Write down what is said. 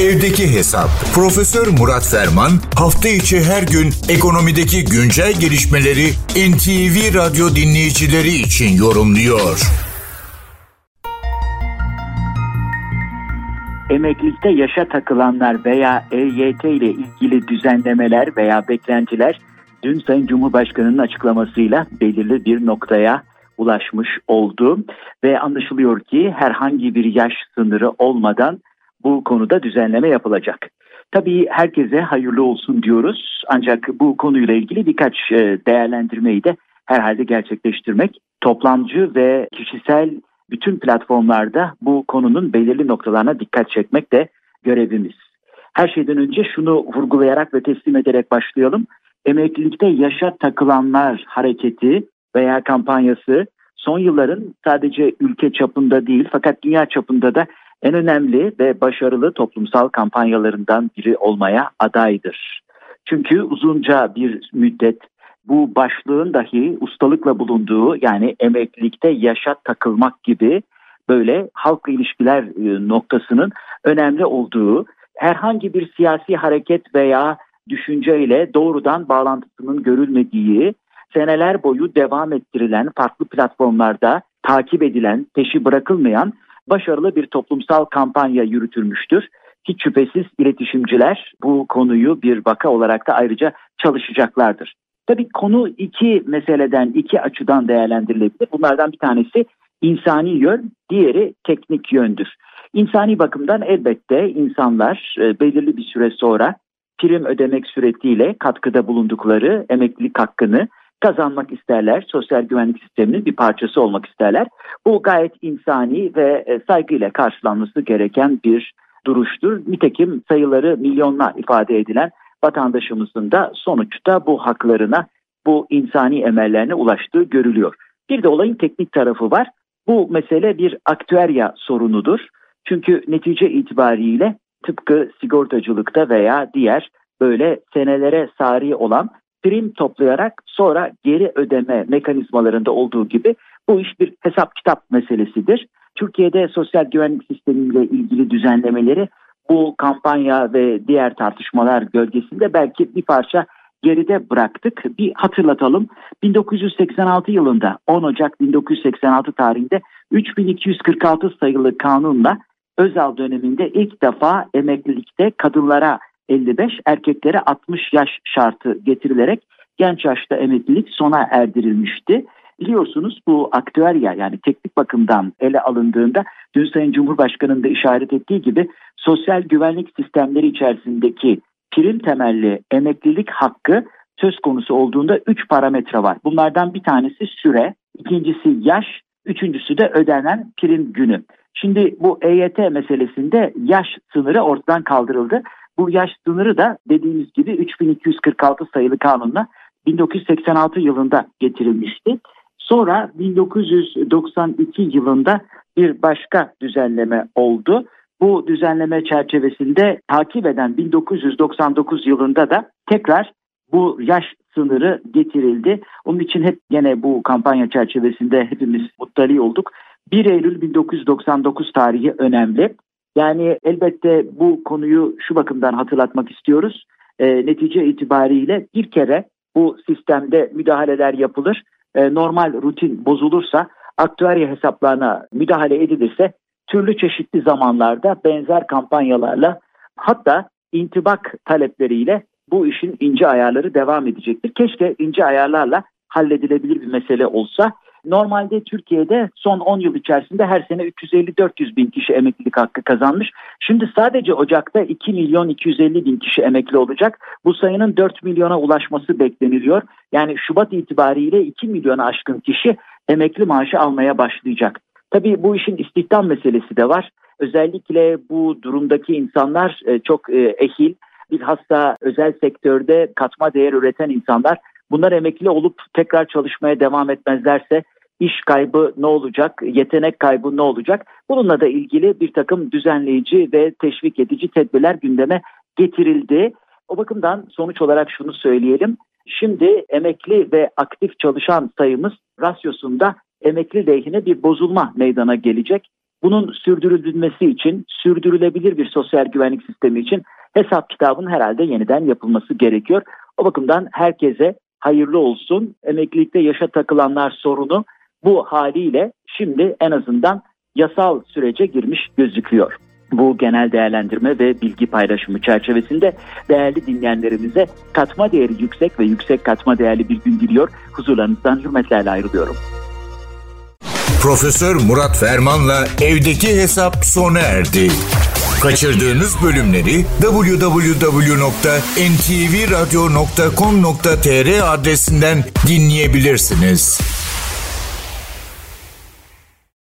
Evdeki Hesap. Profesör Murat Ferman hafta içi her gün ekonomideki güncel gelişmeleri NTV Radyo dinleyicileri için yorumluyor. Emeklilikte yaşa takılanlar veya EYT ile ilgili düzenlemeler veya beklentiler dün Sayın Cumhurbaşkanı'nın açıklamasıyla belirli bir noktaya ulaşmış oldu ve anlaşılıyor ki herhangi bir yaş sınırı olmadan bu konuda düzenleme yapılacak. Tabii herkese hayırlı olsun diyoruz ancak bu konuyla ilgili birkaç e, değerlendirmeyi de herhalde gerçekleştirmek toplamcı ve kişisel bütün platformlarda bu konunun belirli noktalarına dikkat çekmek de görevimiz. Her şeyden önce şunu vurgulayarak ve teslim ederek başlayalım. Emeklilikte yaşa takılanlar hareketi veya kampanyası son yılların sadece ülke çapında değil fakat dünya çapında da en önemli ve başarılı toplumsal kampanyalarından biri olmaya adaydır. Çünkü uzunca bir müddet bu başlığın dahi ustalıkla bulunduğu yani emeklilikte yaşa takılmak gibi böyle halkla ilişkiler e, noktasının önemli olduğu herhangi bir siyasi hareket veya düşünceyle doğrudan bağlantısının görülmediği seneler boyu devam ettirilen farklı platformlarda takip edilen, peşi bırakılmayan başarılı bir toplumsal kampanya yürütülmüştür. Hiç şüphesiz iletişimciler bu konuyu bir vaka olarak da ayrıca çalışacaklardır. Tabii konu iki meseleden, iki açıdan değerlendirilebilir. Bunlardan bir tanesi insani yön, diğeri teknik yöndür. İnsani bakımdan elbette insanlar e, belirli bir süre sonra prim ödemek suretiyle katkıda bulundukları emeklilik hakkını kazanmak isterler. Sosyal güvenlik sisteminin bir parçası olmak isterler. Bu gayet insani ve e, saygıyla karşılanması gereken bir duruştur. Nitekim sayıları milyonla ifade edilen vatandaşımızın da sonuçta bu haklarına, bu insani emellerine ulaştığı görülüyor. Bir de olayın teknik tarafı var. Bu mesele bir aktüerya sorunudur. Çünkü netice itibariyle tıpkı sigortacılıkta veya diğer böyle senelere sari olan prim toplayarak sonra geri ödeme mekanizmalarında olduğu gibi bu iş bir hesap kitap meselesidir. Türkiye'de sosyal güvenlik sistemiyle ilgili düzenlemeleri bu kampanya ve diğer tartışmalar gölgesinde belki bir parça geride bıraktık. Bir hatırlatalım. 1986 yılında 10 Ocak 1986 tarihinde 3246 sayılı kanunla Özal döneminde ilk defa emeklilikte kadınlara 55, erkeklere 60 yaş şartı getirilerek genç yaşta emeklilik sona erdirilmişti. Biliyorsunuz bu aktüerya yani teknik bakımdan ele alındığında dün Sayın Cumhurbaşkanı'nın da işaret ettiği gibi sosyal güvenlik sistemleri içerisindeki prim temelli emeklilik hakkı söz konusu olduğunda 3 parametre var. Bunlardan bir tanesi süre, ikincisi yaş, üçüncüsü de ödenen prim günü. Şimdi bu EYT meselesinde yaş sınırı ortadan kaldırıldı. Bu yaş sınırı da dediğimiz gibi 3246 sayılı kanunla 1986 yılında getirilmişti. Sonra 1992 yılında bir başka düzenleme oldu. Bu düzenleme çerçevesinde takip eden 1999 yılında da tekrar bu yaş sınırı getirildi. Onun için hep yine bu kampanya çerçevesinde hepimiz muttali olduk. 1 Eylül 1999 tarihi önemli. Yani elbette bu konuyu şu bakımdan hatırlatmak istiyoruz. E, netice itibariyle bir kere bu sistemde müdahaleler yapılır. E, normal rutin bozulursa aktüerya hesaplarına müdahale edilirse türlü çeşitli zamanlarda benzer kampanyalarla hatta intibak talepleriyle bu işin ince ayarları devam edecektir. Keşke ince ayarlarla halledilebilir bir mesele olsa. Normalde Türkiye'de son 10 yıl içerisinde her sene 350-400 bin kişi emeklilik hakkı kazanmış. Şimdi sadece Ocak'ta 2 milyon 250 bin kişi emekli olacak. Bu sayının 4 milyona ulaşması bekleniliyor. Yani Şubat itibariyle 2 milyona aşkın kişi emekli maaşı almaya başlayacak. Tabii bu işin istihdam meselesi de var. Özellikle bu durumdaki insanlar e, çok e, ehil, bilhassa özel sektörde katma değer üreten insanlar bunlar emekli olup tekrar çalışmaya devam etmezlerse iş kaybı ne olacak, yetenek kaybı ne olacak? Bununla da ilgili bir takım düzenleyici ve teşvik edici tedbirler gündeme getirildi. O bakımdan sonuç olarak şunu söyleyelim. Şimdi emekli ve aktif çalışan sayımız rasyosunda emekli lehine bir bozulma meydana gelecek. Bunun sürdürülebilmesi için, sürdürülebilir bir sosyal güvenlik sistemi için hesap kitabın herhalde yeniden yapılması gerekiyor. O bakımdan herkese hayırlı olsun. Emeklilikte yaşa takılanlar sorunu bu haliyle şimdi en azından yasal sürece girmiş gözüküyor. Bu genel değerlendirme ve bilgi paylaşımı çerçevesinde değerli dinleyenlerimize katma değeri yüksek ve yüksek katma değerli bir gün diliyor. Huzurlarınızdan hürmetlerle ayrılıyorum. Profesör Murat Ferman'la evdeki hesap sona erdi. Kaçırdığınız bölümleri www.ntvradio.com.tr adresinden dinleyebilirsiniz.